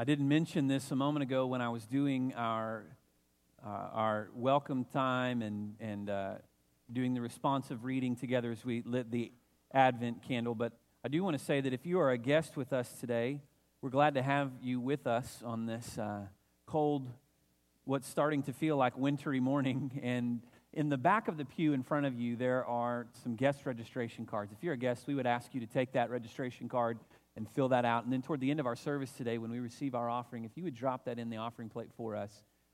I didn't mention this a moment ago when I was doing our, uh, our welcome time and, and uh, doing the responsive reading together as we lit the Advent candle. But I do want to say that if you are a guest with us today, we're glad to have you with us on this uh, cold, what's starting to feel like wintry morning. And in the back of the pew in front of you, there are some guest registration cards. If you're a guest, we would ask you to take that registration card and fill that out. And then toward the end of our service today, when we receive our offering, if you would drop that in the offering plate for us,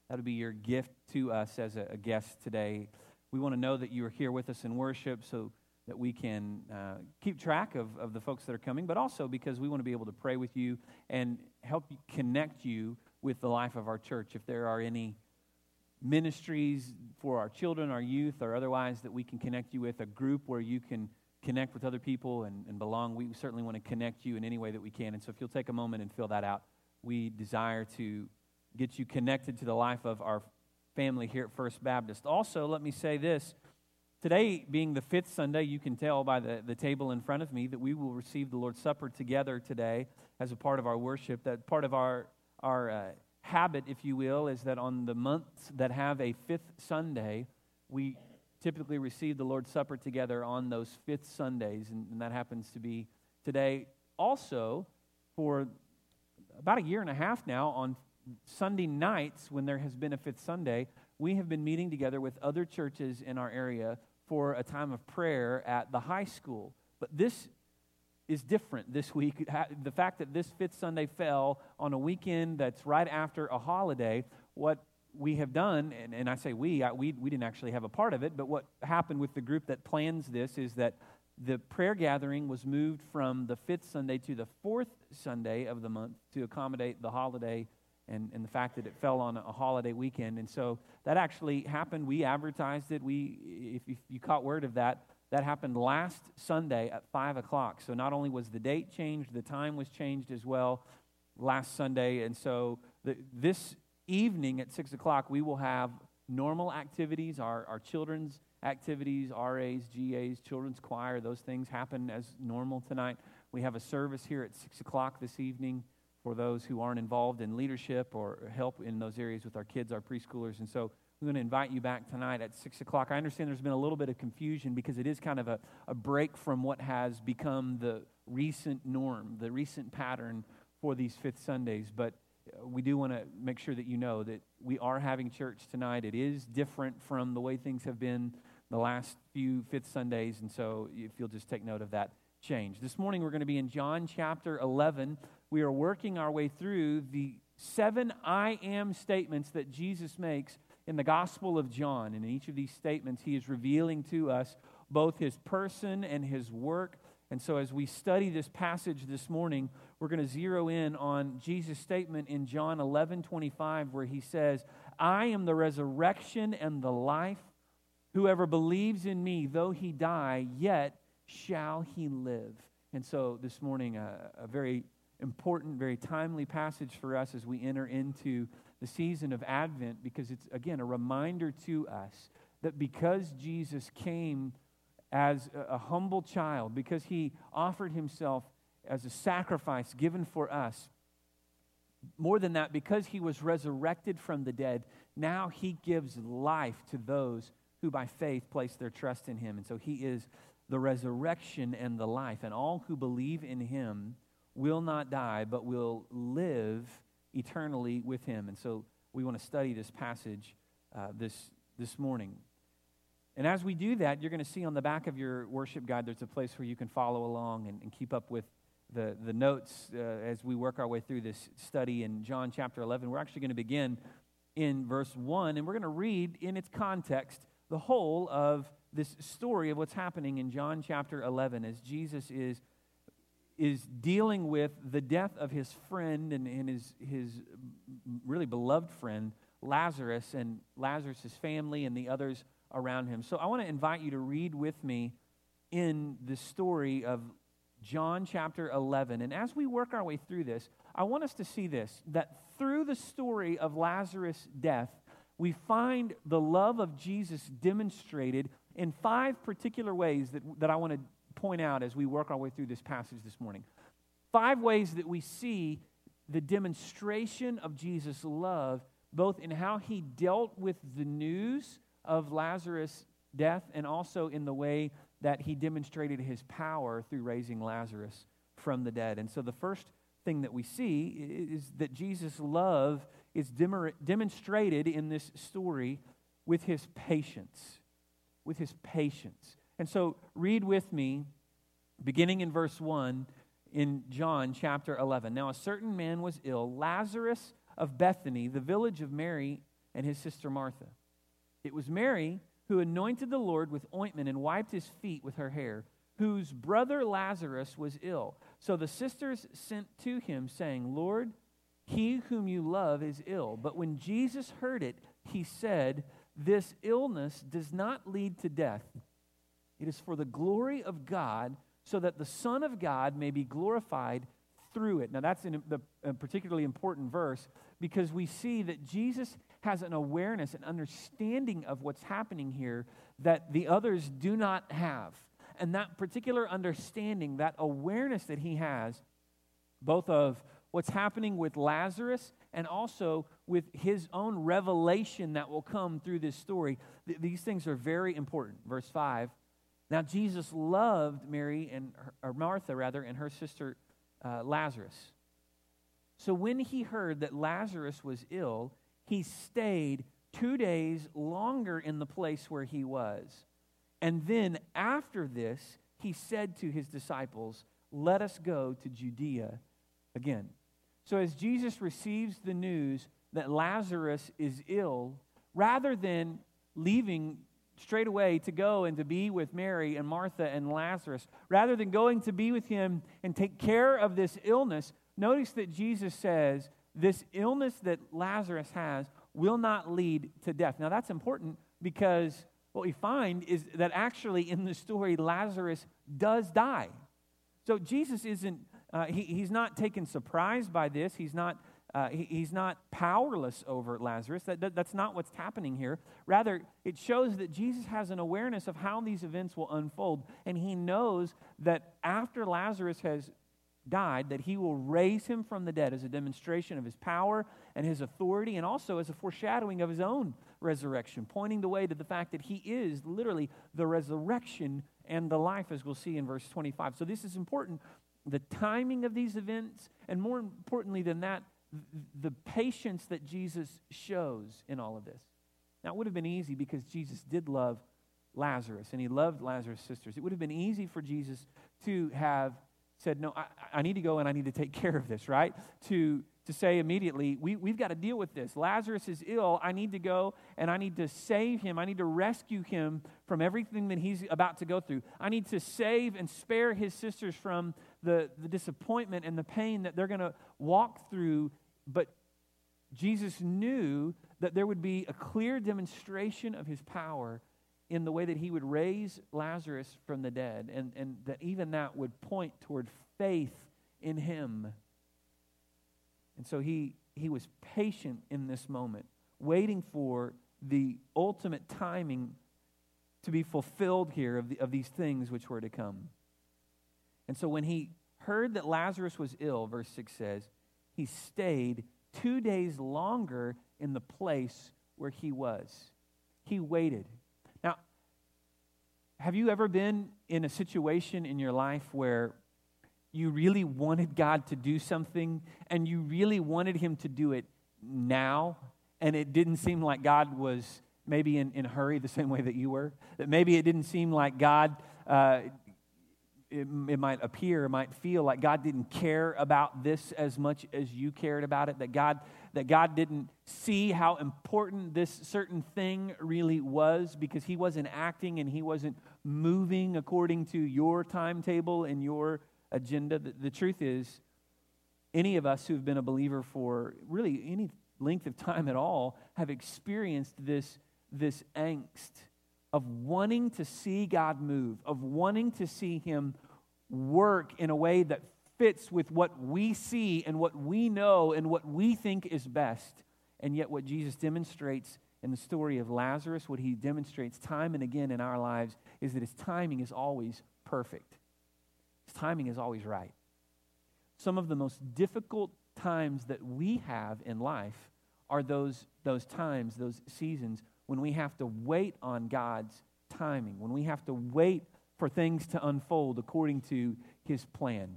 that would be your gift to us as a, a guest today. We want to know that you are here with us in worship so that we can uh, keep track of, of the folks that are coming, but also because we want to be able to pray with you and help connect you with the life of our church. If there are any ministries for our children, our youth, or otherwise that we can connect you with, a group where you can connect with other people and, and belong. We certainly want to connect you in any way that we can. And so if you'll take a moment and fill that out, we desire to get you connected to the life of our family here at First Baptist. Also, let me say this. Today, being the fifth Sunday, you can tell by the, the table in front of me that we will receive the Lord's Supper together today as a part of our worship. That part of our, our uh, habit, if you will, is that on the months that have a fifth Sunday, we typically receive the Lord's Supper together on those fifth Sundays, and, and that happens to be today. Also, for about a year and a half now, on Sunday nights, when there has been a fifth Sunday, we have been meeting together with other churches in our area for a time of prayer at the high school. But this is different this week. The fact that this fifth Sunday fell on a weekend that's right after a holiday, what we have done, and, and I say we, I, we, we didn't actually have a part of it, but what happened with the group that plans this is that the prayer gathering was moved from the fifth Sunday to the fourth Sunday of the month to accommodate the holiday and, and the fact that it fell on a holiday weekend. And so that actually happened. We advertised it. We, if, if you caught word of that, that happened last Sunday at 5 o'clock. So not only was the date changed, the time was changed as well last Sunday. And so the, this evening at 6 o'clock, we will have normal activities, our, our children's activities, RAs, GAs, children's choir, those things happen as normal tonight. We have a service here at 6 o'clock this evening for those who aren't involved in leadership or help in those areas with our kids, our preschoolers. And so we're going to invite you back tonight at 6 o'clock. I understand there's been a little bit of confusion because it is kind of a, a break from what has become the recent norm, the recent pattern for these fifth Sundays. But we do want to make sure that you know that we are having church tonight. It is different from the way things have been the last few fifth Sundays, and so if you'll just take note of that change. This morning we're going to be in John chapter 11. We are working our way through the seven I am statements that Jesus makes in the Gospel of John. And in each of these statements, he is revealing to us both his person and his work. And so as we study this passage this morning, we're going to zero in on Jesus' statement in John 11 25, where he says, I am the resurrection and the life. Whoever believes in me, though he die, yet shall he live. And so this morning, a, a very important, very timely passage for us as we enter into the season of Advent, because it's, again, a reminder to us that because Jesus came as a, humble child, because he offered himself as a sacrifice given for us. More than that, because he was resurrected from the dead, now he gives life to those who by faith place their trust in him. And so he is the resurrection and the life. And all who believe in him will not die, but will live eternally with him. And so we want to study this passage uh, this, this morning. And as we do that, you're going to see on the back of your worship guide, there's a place where you can follow along and, and keep up with the, the notes uh, as we work our way through this study in John chapter 11. We're actually going to begin in verse 1, and we're going to read in its context the whole of this story of what's happening in John chapter 11 as Jesus is, is dealing with the death of his friend and, and his, his really beloved friend, Lazarus, and Lazarus' family and the others around him. So I want to invite you to read with me in the story of John chapter 11. And as we work our way through this, I want us to see this that through the story of Lazarus' death, we find the love of Jesus demonstrated in five particular ways that, that I want to point out as we work our way through this passage this morning. Five ways that we see the demonstration of Jesus' love, both in how he dealt with the news of Lazarus' death and also in the way that he demonstrated his power through raising Lazarus from the dead. And so the first thing that we see is that Jesus' love is demonstrated in this story with his patience. With his patience. And so read with me, beginning in verse 1 in John chapter 11. Now, a certain man was ill, Lazarus of Bethany, the village of Mary and his sister Martha. It was Mary who anointed the Lord with ointment and wiped his feet with her hair, whose brother Lazarus was ill. So the sisters sent to him, saying, Lord, he whom you love is ill. But when Jesus heard it, he said, This illness does not lead to death. It is for the glory of God, so that the Son of God may be glorified through it. Now, that's a particularly important verse because we see that Jesus has an awareness, an understanding of what's happening here that the others do not have. And that particular understanding, that awareness that he has, both of what's happening with Lazarus and also with his own revelation that will come through this story, th- these things are very important. Verse 5 Now Jesus loved Mary and her, or Martha, rather, and her sister uh, Lazarus. So when he heard that Lazarus was ill, he stayed two days longer in the place where he was. And then after this, he said to his disciples, Let us go to Judea again. So as Jesus receives the news that Lazarus is ill, rather than leaving straight away to go and to be with Mary and Martha and Lazarus, rather than going to be with him and take care of this illness, notice that Jesus says, This illness that Lazarus has will not lead to death. Now, that's important because what we find is that actually in the story, Lazarus does die. So Jesus isn't, uh, he, he's not taken surprise by this. He's not, uh, he, he's not powerless over Lazarus. That, that, that's not what's happening here. Rather, it shows that Jesus has an awareness of how these events will unfold. And he knows that after Lazarus has died, that he will raise him from the dead as a demonstration of his power and his authority, and also as a foreshadowing of his own resurrection, pointing the way to the fact that he is literally the resurrection and the life, as we'll see in verse 25. So, this is important the timing of these events, and more importantly than that, the patience that Jesus shows in all of this. Now, it would have been easy because Jesus did love Lazarus and he loved Lazarus' sisters. It would have been easy for Jesus to have said, No, I, I need to go and I need to take care of this, right? To, to say immediately, we, We've got to deal with this. Lazarus is ill. I need to go and I need to save him. I need to rescue him from everything that he's about to go through. I need to save and spare his sisters from the, the disappointment and the pain that they're going to walk through. But Jesus knew that there would be a clear demonstration of his power in the way that he would raise Lazarus from the dead, and, and that even that would point toward faith in him. And so he, he was patient in this moment, waiting for the ultimate timing to be fulfilled here of, the, of these things which were to come. And so when he heard that Lazarus was ill, verse 6 says, he stayed two days longer in the place where he was. He waited. Have you ever been in a situation in your life where you really wanted God to do something and you really wanted Him to do it now, and it didn't seem like God was maybe in, in a hurry the same way that you were? That maybe it didn't seem like God, uh, it, it might appear, it might feel like God didn't care about this as much as you cared about it, that God that God didn't see how important this certain thing really was because he wasn't acting and he wasn't moving according to your timetable and your agenda. The, the truth is, any of us who've been a believer for really any length of time at all have experienced this, this angst of wanting to see God move, of wanting to see Him work in a way that fits with what we see and what we know and what we think is best. And yet, what Jesus demonstrates in the story of Lazarus, what he demonstrates time and again in our lives, is that his timing is always perfect. His timing is always right. Some of the most difficult times that we have in life are those, those times, those seasons when we have to wait on God's timing, when we have to wait for things to unfold according to his plan.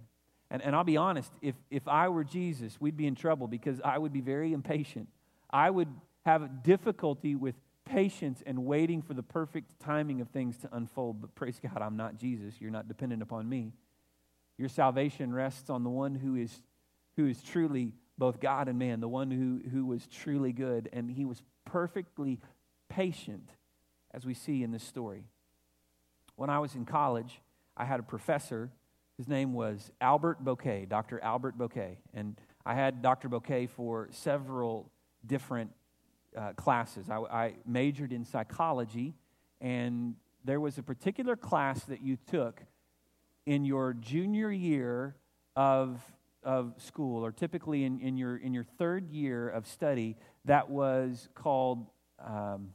And, and I'll be honest, if, if I were Jesus, we'd be in trouble because I would be very impatient. I would have difficulty with patience and waiting for the perfect timing of things to unfold. But praise God, I'm not Jesus. You're not dependent upon me. Your salvation rests on the one who is, who is truly both God and man, the one who, who was truly good. And he was perfectly patient, as we see in this story. When I was in college, I had a professor. His name was Albert Bouquet, Dr. Albert Bouquet. And I had Dr. Bouquet for several different uh, classes. I, I majored in psychology, and there was a particular class that you took in your junior year of, of school, or typically in, in, your, in your third year of study, that was called, um,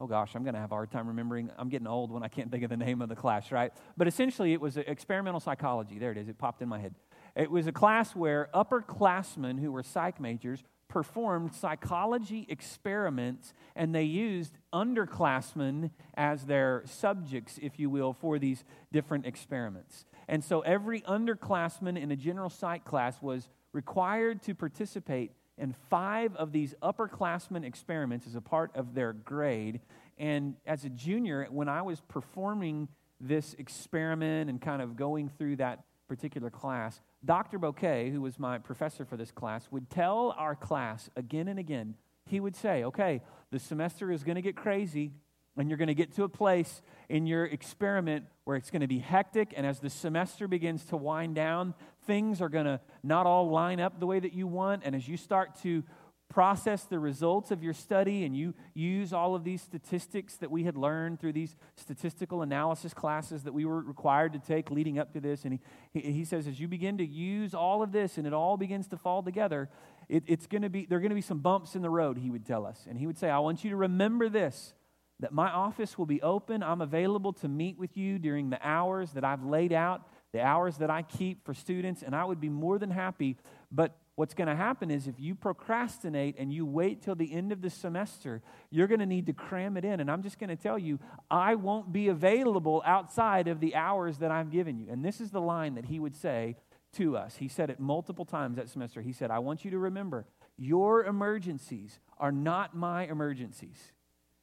oh gosh, I'm going to have a hard time remembering. I'm getting old when I can't think of the name of the class, right? But essentially, it was experimental psychology. There it is, it popped in my head. It was a class where upperclassmen who were psych majors performed psychology experiments and they used underclassmen as their subjects, if you will, for these different experiments. And so every underclassman in a general psych class was required to participate in five of these upperclassmen experiments as a part of their grade. And as a junior, when I was performing this experiment and kind of going through that particular class, Dr. Bouquet, who was my professor for this class, would tell our class again and again, he would say, okay, the semester is going to get crazy, and you're going to get to a place in your experiment where it's going to be hectic, and as the semester begins to wind down, things are going to not all line up the way that you want, and as you start to process the results of your study and you use all of these statistics that we had learned through these statistical analysis classes that we were required to take leading up to this. And he, he, says, as you begin to use all of this and it all begins to fall together, it, it's going to be, there are going to be some bumps in the road, he would tell us. And he would say, I want you to remember this that my office will be open. I'm available to meet with you during the hours that I've laid out, the hours that I keep for students, and I would be more than happy. But what's going to happen is if you procrastinate and you wait till the end of the semester, you're going to need to cram it in. And I'm just going to tell you, I won't be available outside of the hours that I've given you. And this is the line that he would say to us. He said it multiple times that semester. He said, I want you to remember, your emergencies are not my emergencies.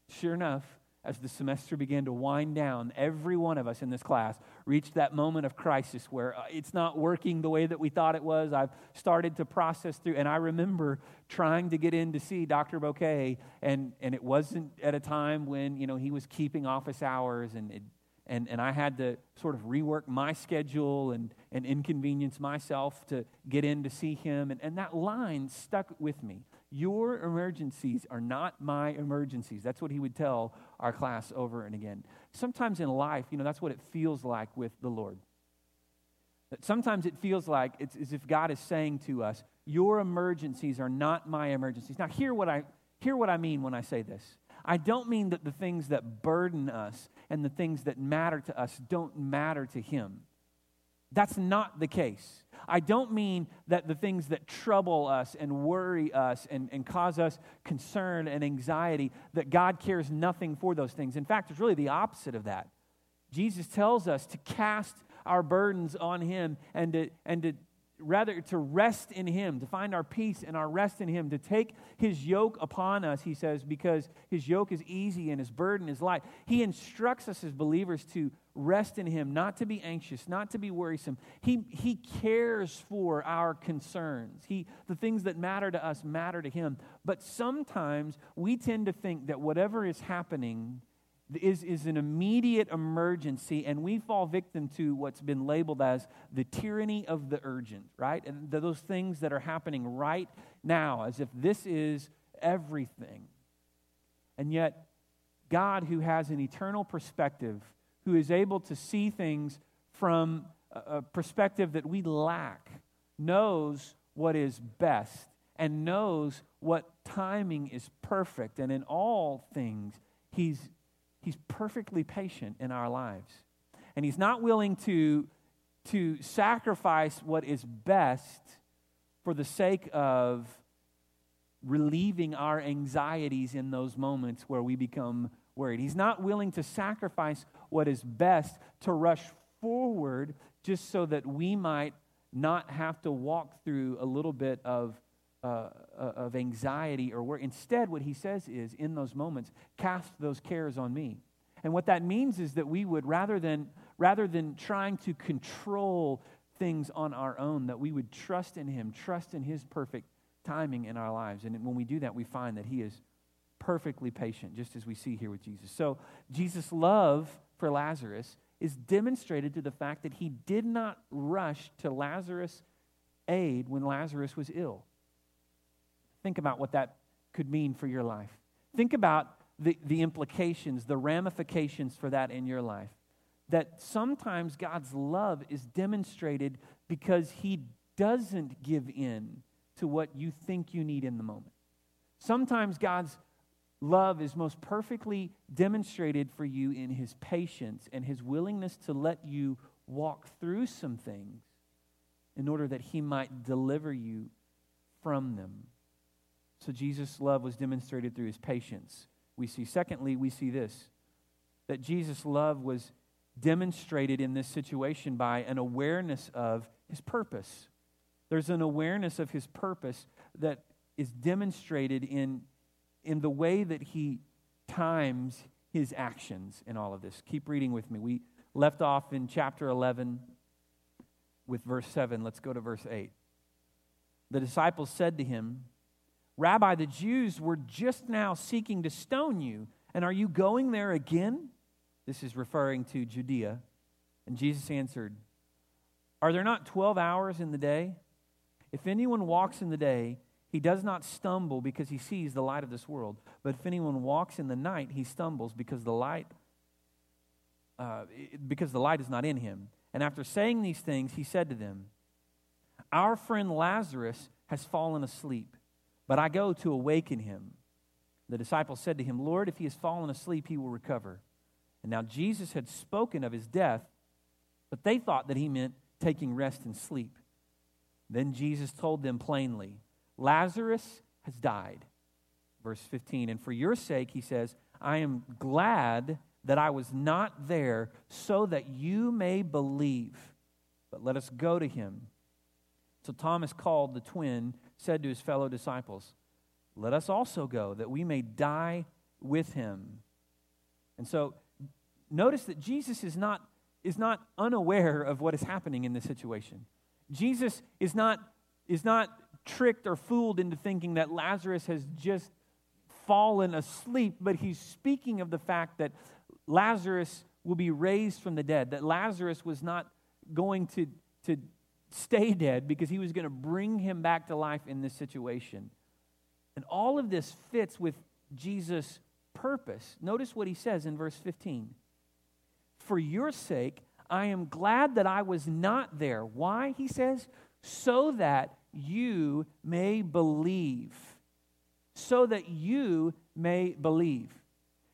Sure enough, as the semester began to wind down, every one of us in this class reached that moment of crisis where uh, it's not working the way that we thought it was. I've started to process through, and I remember trying to get in to see Dr. Bouquet, and, and it wasn't at a time when, you know, he was keeping office hours, and, it, and, and I had to sort of rework my schedule and, and inconvenience myself to get in to see him. And, and that line stuck with me. Your emergencies are not my emergencies. That's what he would tell our class over and again. Sometimes in life, you know, that's what it feels like with the Lord. That sometimes it feels like it's as if God is saying to us, Your emergencies are not my emergencies. Now, hear what I, hear what I mean when I say this. I don't mean that the things that burden us and the things that matter to us don't matter to Him. That's not the case. I don't mean that the things that trouble us and worry us and, and cause us concern and anxiety, that God cares nothing for those things. In fact, it's really the opposite of that. Jesus tells us to cast our burdens on Him and to, and to rather to rest in him to find our peace and our rest in him to take his yoke upon us he says because his yoke is easy and his burden is light. He instructs us as believers to rest in him not to be anxious not to be worrisome. He, he cares for our concerns. He the things that matter to us matter to him. But sometimes we tend to think that whatever is happening is, is an immediate emergency, and we fall victim to what's been labeled as the tyranny of the urgent, right? And those things that are happening right now, as if this is everything. And yet, God, who has an eternal perspective, who is able to see things from a perspective that we lack, knows what is best and knows what timing is perfect. And in all things, He's He's perfectly patient in our lives. And He's not willing to, to sacrifice what is best for the sake of relieving our anxieties in those moments where we become worried. He's not willing to sacrifice what is best to rush forward just so that we might not have to walk through a little bit of, uh, uh, of anxiety or worry. Instead, what he says is, in those moments, cast those cares on me. And what that means is that we would, rather than, rather than trying to control things on our own, that we would trust in him, trust in his perfect timing in our lives. And when we do that, we find that he is perfectly patient, just as we see here with Jesus. So, Jesus' love for Lazarus is demonstrated to the fact that he did not rush to Lazarus' aid when Lazarus was ill. Think about what that could mean for your life. Think about the, the implications, the ramifications for that in your life. That sometimes God's love is demonstrated because he doesn't give in to what you think you need in the moment. Sometimes God's love is most perfectly demonstrated for you in his patience and his willingness to let you walk through some things in order that he might deliver you from them. So Jesus' love was demonstrated through his patience. We see, secondly, we see this that Jesus' love was demonstrated in this situation by an awareness of his purpose. There's an awareness of his purpose that is demonstrated in in the way that he times his actions in all of this. Keep reading with me. We left off in chapter 11 with verse 7. Let's go to verse 8. The disciples said to him, Rabbi, the Jews were just now seeking to stone you, and are you going there again? This is referring to Judea. And Jesus answered, Are there not 12 hours in the day? If anyone walks in the day, he does not stumble because he sees the light of this world. But if anyone walks in the night, he stumbles because the light, uh, because the light is not in him. And after saying these things, he said to them, Our friend Lazarus has fallen asleep, but I go to awaken him. The disciples said to him, Lord, if he has fallen asleep, he will recover. And now Jesus had spoken of his death, but they thought that he meant taking rest and sleep. Then Jesus told them plainly, Lazarus has died. Verse 15. And for your sake, he says, I am glad that I was not there so that you may believe. But let us go to him. So Thomas called the twin, said to his fellow disciples, Let us also go that we may die with him. And so notice that Jesus is not, is not unaware of what is happening in this situation. Jesus is not, is not tricked or fooled into thinking that Lazarus has just fallen asleep, but he's speaking of the fact that Lazarus will be raised from the dead, that Lazarus was not going to, to stay dead because he was going to bring him back to life in this situation. And all of this fits with Jesus' purpose. Notice what he says in verse 15 For your sake, I am glad that I was not there. Why? He says, so that you may believe. So that you may believe.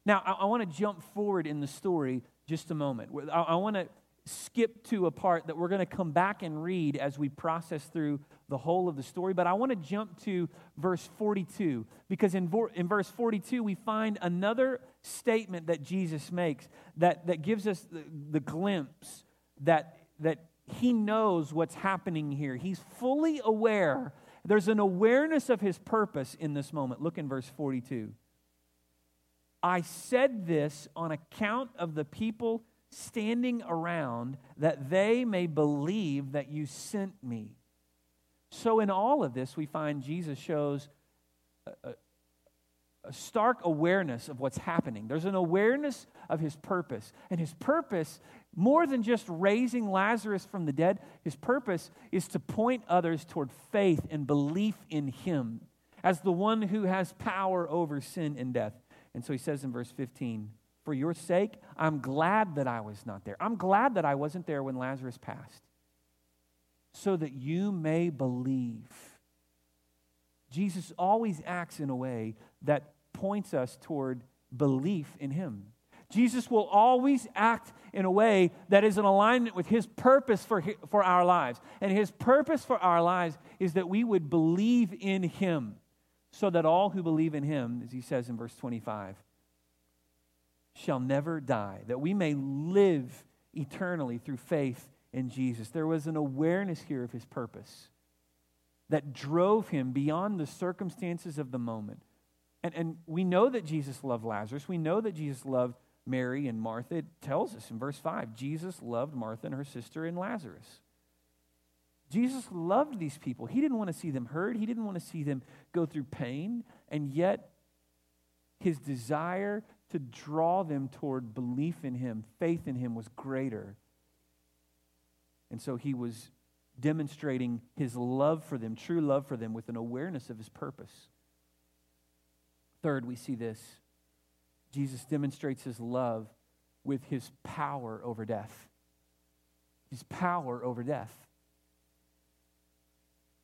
Now, I, I want to jump forward in the story just a moment. I, I want to skip to a part that we're going to come back and read as we process through the whole of the story. But I want to jump to verse 42 because in, in verse 42 we find another statement that Jesus makes that, that gives us the, the glimpse that, that he knows what's happening here. He's fully aware. There's an awareness of his purpose in this moment. Look in verse 42. I said this on account of the people standing around that they may believe that you sent me. So, in all of this, we find Jesus shows a, a, stark awareness of what's happening. There's an awareness of his purpose. And his purpose more than just raising Lazarus from the dead, his purpose is to point others toward faith and belief in him as the one who has power over sin and death. And so he says in verse 15, For your sake, I'm glad that I was not there. I'm glad that I wasn't there when Lazarus passed, so that you may believe. Jesus always acts in a way that points us toward belief in him. Jesus will always act in a way that is in alignment with his purpose for, for our lives. And his purpose for our lives is that we would believe in him, so that all who believe in him, as he says in verse 25, shall never die, that we may live eternally through faith in Jesus. There was an awareness here of his purpose that drove him beyond the circumstances of the moment. And, and we know that Jesus loved Lazarus. We know that Jesus loved Mary and Martha. It tells us in verse 5 Jesus loved Martha and her sister and Lazarus. Jesus loved these people. He didn't want to see them hurt, he didn't want to see them go through pain. And yet, his desire to draw them toward belief in him, faith in him, was greater. And so he was demonstrating his love for them, true love for them, with an awareness of his purpose. Third, we see this Jesus demonstrates his love with his power over death. His power over death.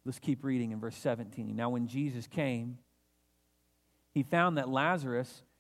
Let's keep reading in verse 17. Now, when Jesus came, he found that Lazarus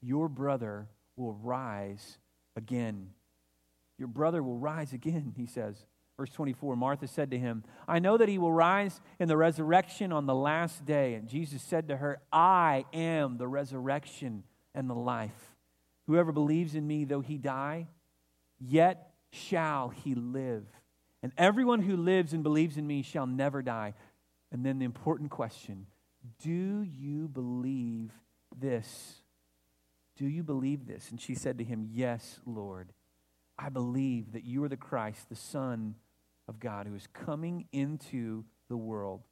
Your brother will rise again. Your brother will rise again, he says. Verse 24 Martha said to him, I know that he will rise in the resurrection on the last day. And Jesus said to her, I am the resurrection and the life. Whoever believes in me, though he die, yet shall he live. And everyone who lives and believes in me shall never die. And then the important question Do you believe this? Do you believe this? And she said to him, Yes, Lord. I believe that you are the Christ, the Son of God, who is coming into the world.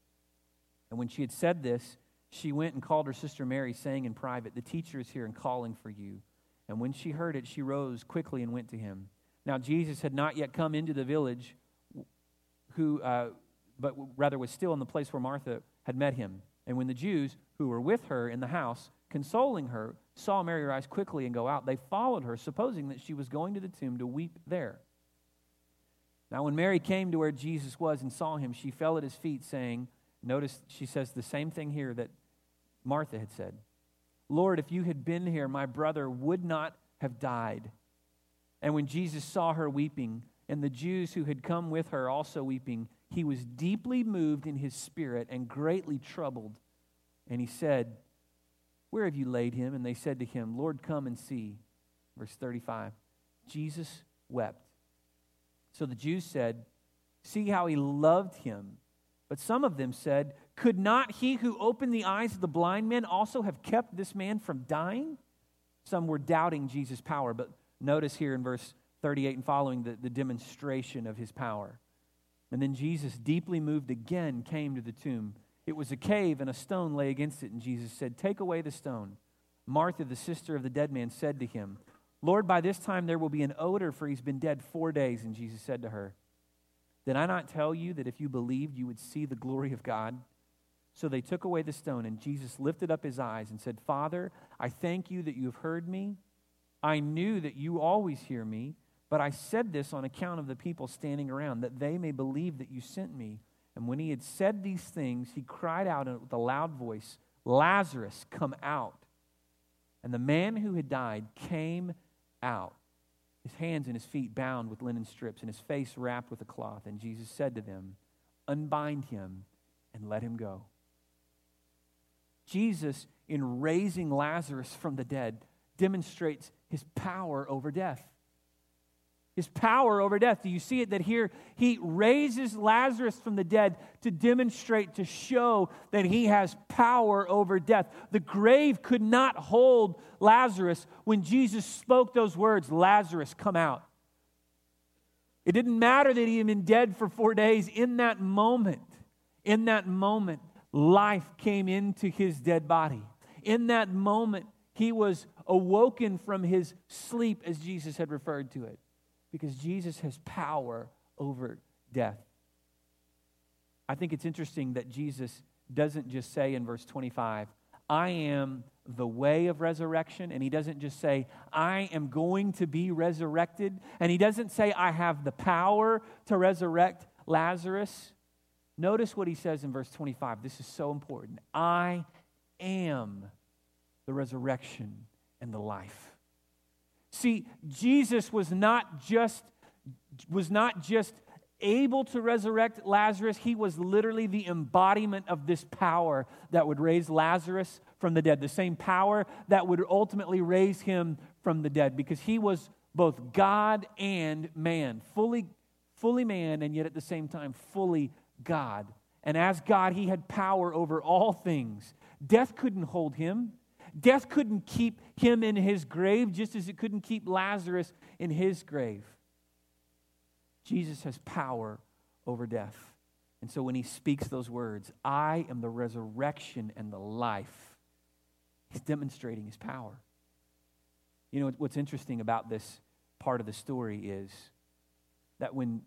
And when she had said this, she went and called her sister Mary, saying in private, The teacher is here and calling for you. And when she heard it, she rose quickly and went to him. Now, Jesus had not yet come into the village, who, uh, but rather was still in the place where Martha had met him. And when the Jews who were with her in the house, consoling her, saw Mary rise quickly and go out, they followed her, supposing that she was going to the tomb to weep there. Now, when Mary came to where Jesus was and saw him, she fell at his feet, saying, Notice she says the same thing here that Martha had said. Lord, if you had been here, my brother would not have died. And when Jesus saw her weeping, and the Jews who had come with her also weeping, he was deeply moved in his spirit and greatly troubled. And he said, Where have you laid him? And they said to him, Lord, come and see. Verse 35 Jesus wept. So the Jews said, See how he loved him. But some of them said, Could not he who opened the eyes of the blind men also have kept this man from dying? Some were doubting Jesus' power, but notice here in verse 38 and following the, the demonstration of his power. And then Jesus, deeply moved again, came to the tomb. It was a cave, and a stone lay against it. And Jesus said, Take away the stone. Martha, the sister of the dead man, said to him, Lord, by this time there will be an odor, for he's been dead four days. And Jesus said to her, did I not tell you that if you believed, you would see the glory of God? So they took away the stone, and Jesus lifted up his eyes and said, Father, I thank you that you have heard me. I knew that you always hear me, but I said this on account of the people standing around, that they may believe that you sent me. And when he had said these things, he cried out with a loud voice, Lazarus, come out. And the man who had died came out his hands and his feet bound with linen strips, and his face wrapped with a cloth. And Jesus said to them, Unbind him and let him go. Jesus, in raising Lazarus from the dead, demonstrates his power over death his power over death. Do you see it that here he raises Lazarus from the dead to demonstrate, to show that he has power over death? The grave could not hold Lazarus when Jesus spoke those words Lazarus, come out. It didn't matter that he had been dead for four days. In that moment, in that moment, life came into his dead body. In that moment, He was awoken from his sleep, as Jesus had referred to it, because Jesus has power over death. I think it's interesting that Jesus doesn't just say in verse 25, I am the way of resurrection. And he doesn't just say, I am going to be resurrected. And he doesn't say, I have the power to resurrect Lazarus. Notice what he says in verse 25. This is so important. I am the resurrection and the life. See, Jesus was not just was not just able to resurrect Lazarus, he was literally the embodiment of this power that would raise Lazarus from the dead, the same power that would ultimately raise him from the dead, because he was both God and man, fully, fully man, and yet at the same time, fully God. And as God, he had power over all things. Death couldn't hold him. Death couldn't keep him in his grave, just as it couldn't keep Lazarus in his grave. Jesus has power over death. And so when he speaks those words, I am the resurrection and the life, he's demonstrating his power. You know, what's interesting about this part of the story is that when,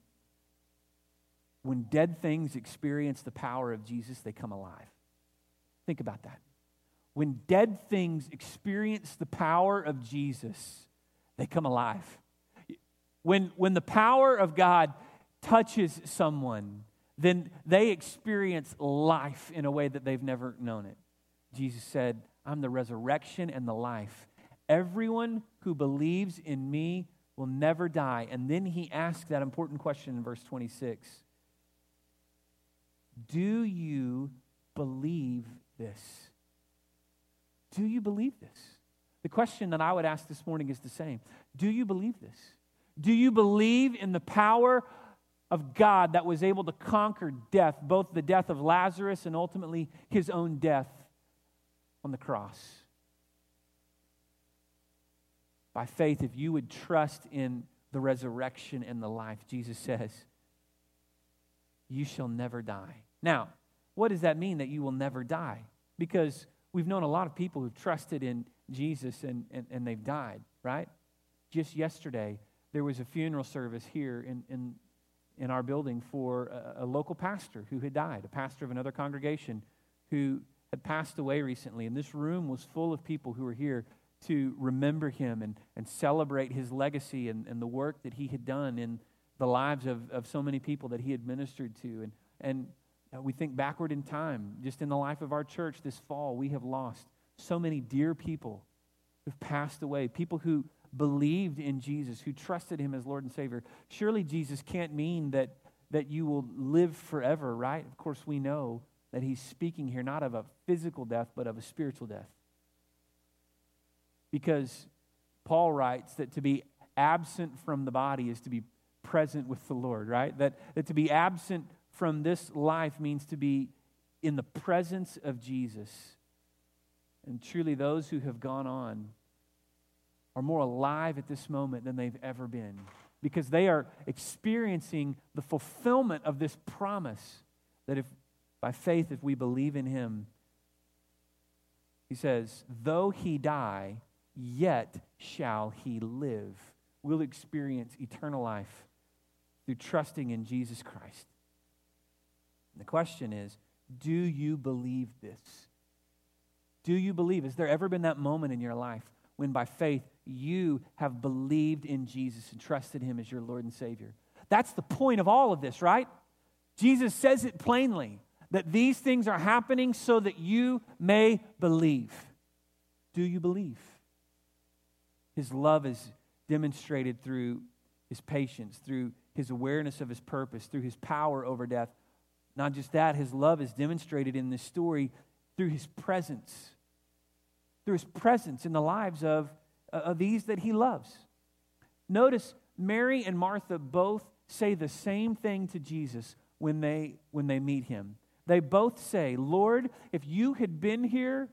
when dead things experience the power of Jesus, they come alive. Think about that. When dead things experience the power of Jesus, they come alive. When, when the power of God touches someone, then they experience life in a way that they've never known it. Jesus said, I'm the resurrection and the life. Everyone who believes in me will never die. And then he asked that important question in verse 26 Do you believe this? Do you believe this? The question that I would ask this morning is the same Do you believe this? Do you believe in the power of God that was able to conquer death, both the death of Lazarus and ultimately his own death on the cross? By faith, if you would trust in the resurrection and the life, Jesus says, you shall never die. Now, what does that mean that you will never die? Because we've known a lot of people who've trusted in Jesus and, and, and they've died, right? Just yesterday, there was a funeral service here in, in, in our building for a, a local pastor who had died, a pastor of another congregation who had passed away recently. And this room was full of people who were here to remember him and, and celebrate his legacy and, and the work that he had done in the lives of, of so many people that he had ministered to. And, and Uh, we think backward in time, just in the life of our church this fall, we have lost so many dear people who've passed away, people who believed in Jesus, who trusted him as Lord and Savior. Surely Jesus can't mean that, that you will live forever, right? Of course, we know that he's speaking here not of a physical death, but of a spiritual death. Because Paul writes that to be absent from the body is to be present with the Lord, right? That, that to be absent from this life means to be in the presence of Jesus. And truly, those who have gone on are more alive at this moment than they've ever been because they are experiencing the fulfillment of this promise that if by faith if we believe in him he says though he die yet shall he live we'll experience eternal life through trusting in Jesus Christ the question is do you believe this do you believe has there ever been that moment in your life when by faith you have believed in Jesus and trusted him as your Lord and Savior. That's the point of all of this, right? Jesus says it plainly that these things are happening so that you may believe. Do you believe? His love is demonstrated through his patience, through his awareness of his purpose, through his power over death. Not just that, his love is demonstrated in this story through his presence through his presence in the lives of, uh, of these that he loves. Notice Mary and Martha both say the same thing to Jesus when they, when they meet him. They both say, Lord, if you had been here,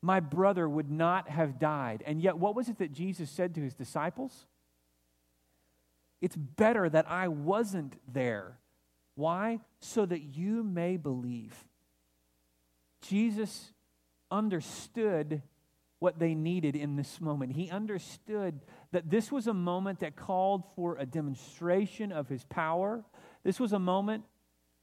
my brother would not have died. And yet, what was it that Jesus said to his disciples? It's better that I wasn't there. Why? So that you may believe. Jesus understood what they needed in this moment. He understood that this was a moment that called for a demonstration of his power. This was a moment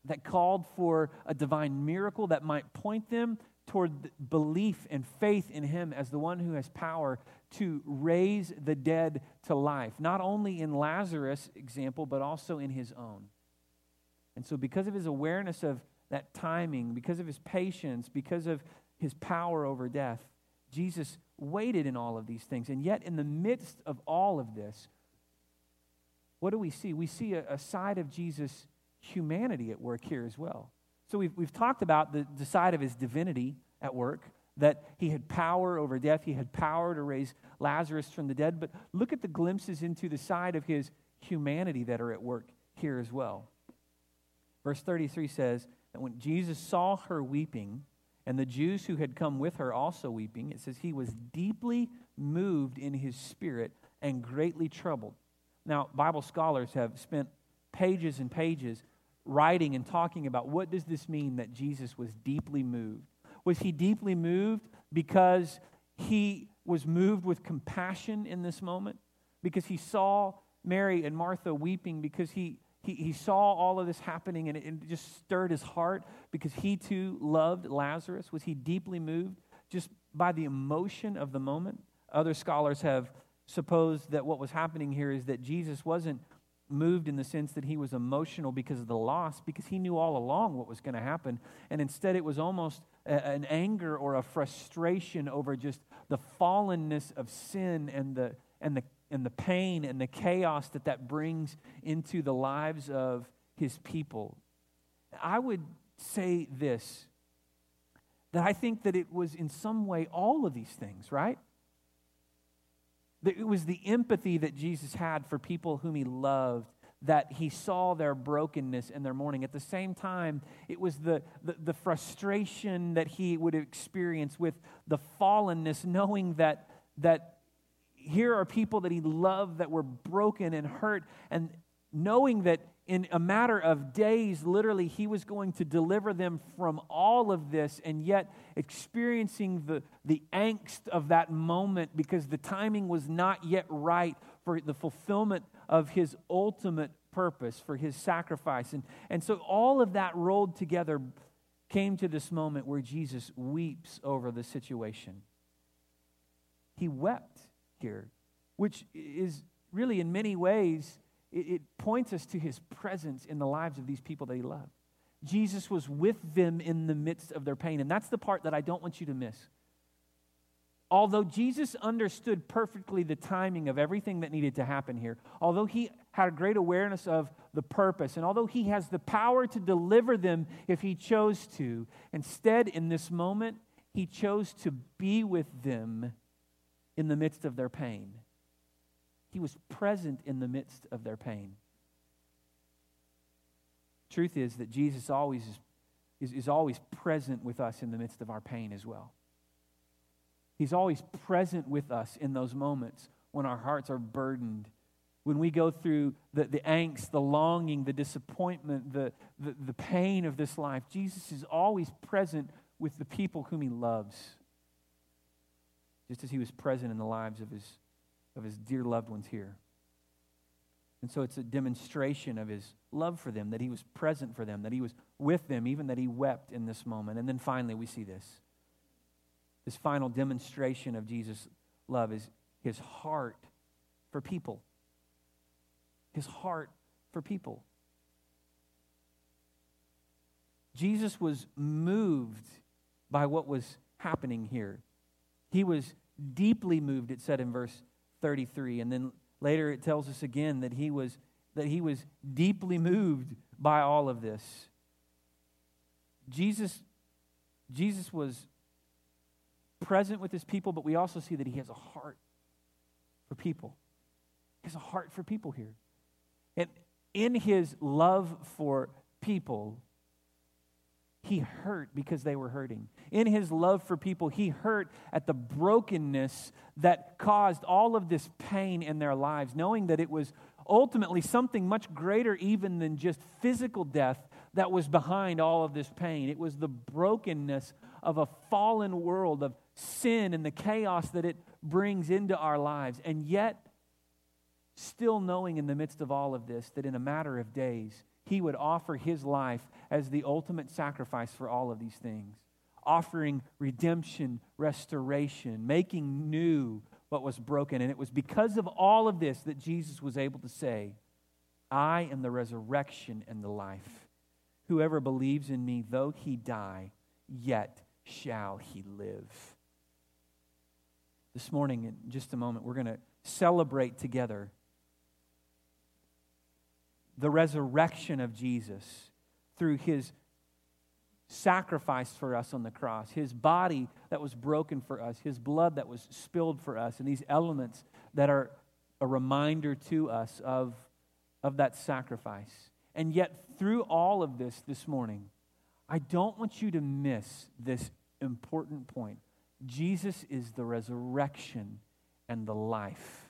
that called for a divine miracle that might point them toward belief and faith in him as the one who has power to raise the dead to life, not only in Lazarus' example, but also in his own. And so, because of his awareness of that timing, because of his patience, because of his power over death, Jesus waited in all of these things. And yet, in the midst of all of this, what do we see? We see a, a side of Jesus' humanity at work here as well. So, we've, we've talked about the, the side of his divinity at work, that he had power over death, he had power to raise Lazarus from the dead. But look at the glimpses into the side of his humanity that are at work here as well. Verse 33 says that when Jesus saw her weeping, and the Jews who had come with her also weeping, it says he was deeply moved in his spirit and greatly troubled. Now, Bible scholars have spent pages and pages writing and talking about what does this mean that Jesus was deeply moved? Was he deeply moved because he was moved with compassion in this moment? Because he saw Mary and Martha weeping because he he, he saw all of this happening and it, it just stirred his heart because he too loved Lazarus. Was he deeply moved just by the emotion of the moment? Other scholars have supposed that what was happening here is that Jesus wasn't moved in the sense that he was emotional because of the loss, because he knew all along what was going to happen. And instead, it was almost a, an anger or a frustration over just the fallenness of sin and the, and the and the pain and the chaos that that brings into the lives of his people. I would say this that I think that it was in some way all of these things, right? That it was the empathy that Jesus had for people whom he loved, that he saw their brokenness and their mourning. At the same time, it was the, the, the frustration that he would experience with the fallenness, knowing that, that here are people that he loved that were broken and hurt, and knowing that in a matter of days, literally, he was going to deliver them from all of this, and yet experiencing the, the angst of that moment because the timing was not yet right for the fulfillment of his ultimate purpose, for his sacrifice. And, and so all of that rolled together came to this moment where Jesus weeps over the situation. He wept here, which is really in many ways, it, it points us to his presence in the lives of these people that he loved. Jesus was with them in the midst of their pain. And that's the part that I don't want you to miss. Although Jesus understood perfectly the timing of everything that needed to happen here, although he had a great awareness of the purpose, and although he has the power to deliver them if he chose to, instead, in this moment, he chose to be with them in the midst of their pain. He was present in the midst of their pain. Truth is that Jesus always is, is, always present with us in the midst of our pain as well. He's always present with us in those moments when our hearts are burdened, when we go through the, the angst, the longing, the disappointment, the, the, the pain of this life. Jesus is always present with the people whom he loves just as he was present in the lives of his, of his dear loved ones here. And so it's a demonstration of his love for them, that he was present for them, that he was with them, even that he wept in this moment. And then finally, we see this. This final demonstration of Jesus' love is his heart for people. His heart for people. Jesus was moved by what was happening here. He was deeply moved, it said in verse 33. And then later it tells us again that he was, that he was deeply moved by all of this. Jesus, Jesus was present with his people, but we also see that he has a heart for people. He has a heart for people here. And in his love for people, he hurt because they were hurting. In his love for people, he hurt at the brokenness that caused all of this pain in their lives, knowing that it was ultimately something much greater even than just physical death that was behind all of this pain. It was the brokenness of a fallen world, of sin and the chaos that it brings into our lives. And yet, still knowing in the midst of all of this that in a matter of days, he would offer his life as the ultimate sacrifice for all of these things, offering redemption, restoration, making new what was broken. And it was because of all of this that Jesus was able to say, I am the resurrection and the life. Whoever believes in me, though he die, yet shall he live. This morning, in just a moment, we're going to celebrate together the resurrection of Jesus through his sacrifice for us on the cross, his body that was broken for us, his blood that was spilled for us, and these elements that are a reminder to us of, of that sacrifice. And yet, through all of this this morning, I don't want you to miss this important point. Jesus is the resurrection and the life.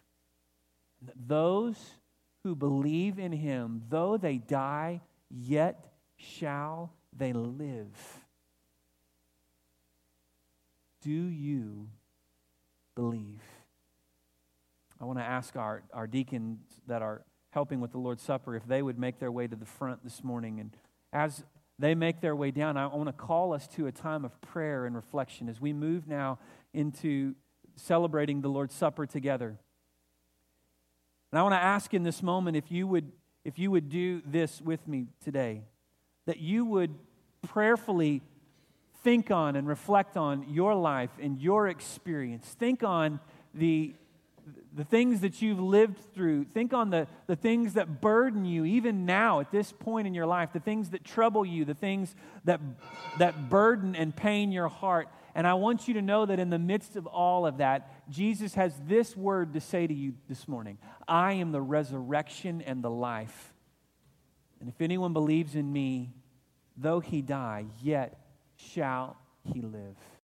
Those who believe in him, though they die, yet shall they live. Do you believe? I want to ask our, our deacons that are helping with the Lord's Supper if they would make their way to the front this morning. And as they make their way down, I want to call us to a time of prayer and reflection as we move now into celebrating the Lord's Supper together. And I want to ask in this moment if you would if you would do this with me today that you would prayerfully think on and reflect on your life and your experience. Think on the the things that you've lived through. Think on the, the things that burden you, even now at this point in your life, the things that trouble you, the things that, that burden and pain your heart. And I want you to know that in the midst of all of that, Jesus has this word to say to you this morning I am the resurrection and the life. And if anyone believes in me, though he die, yet shall he live.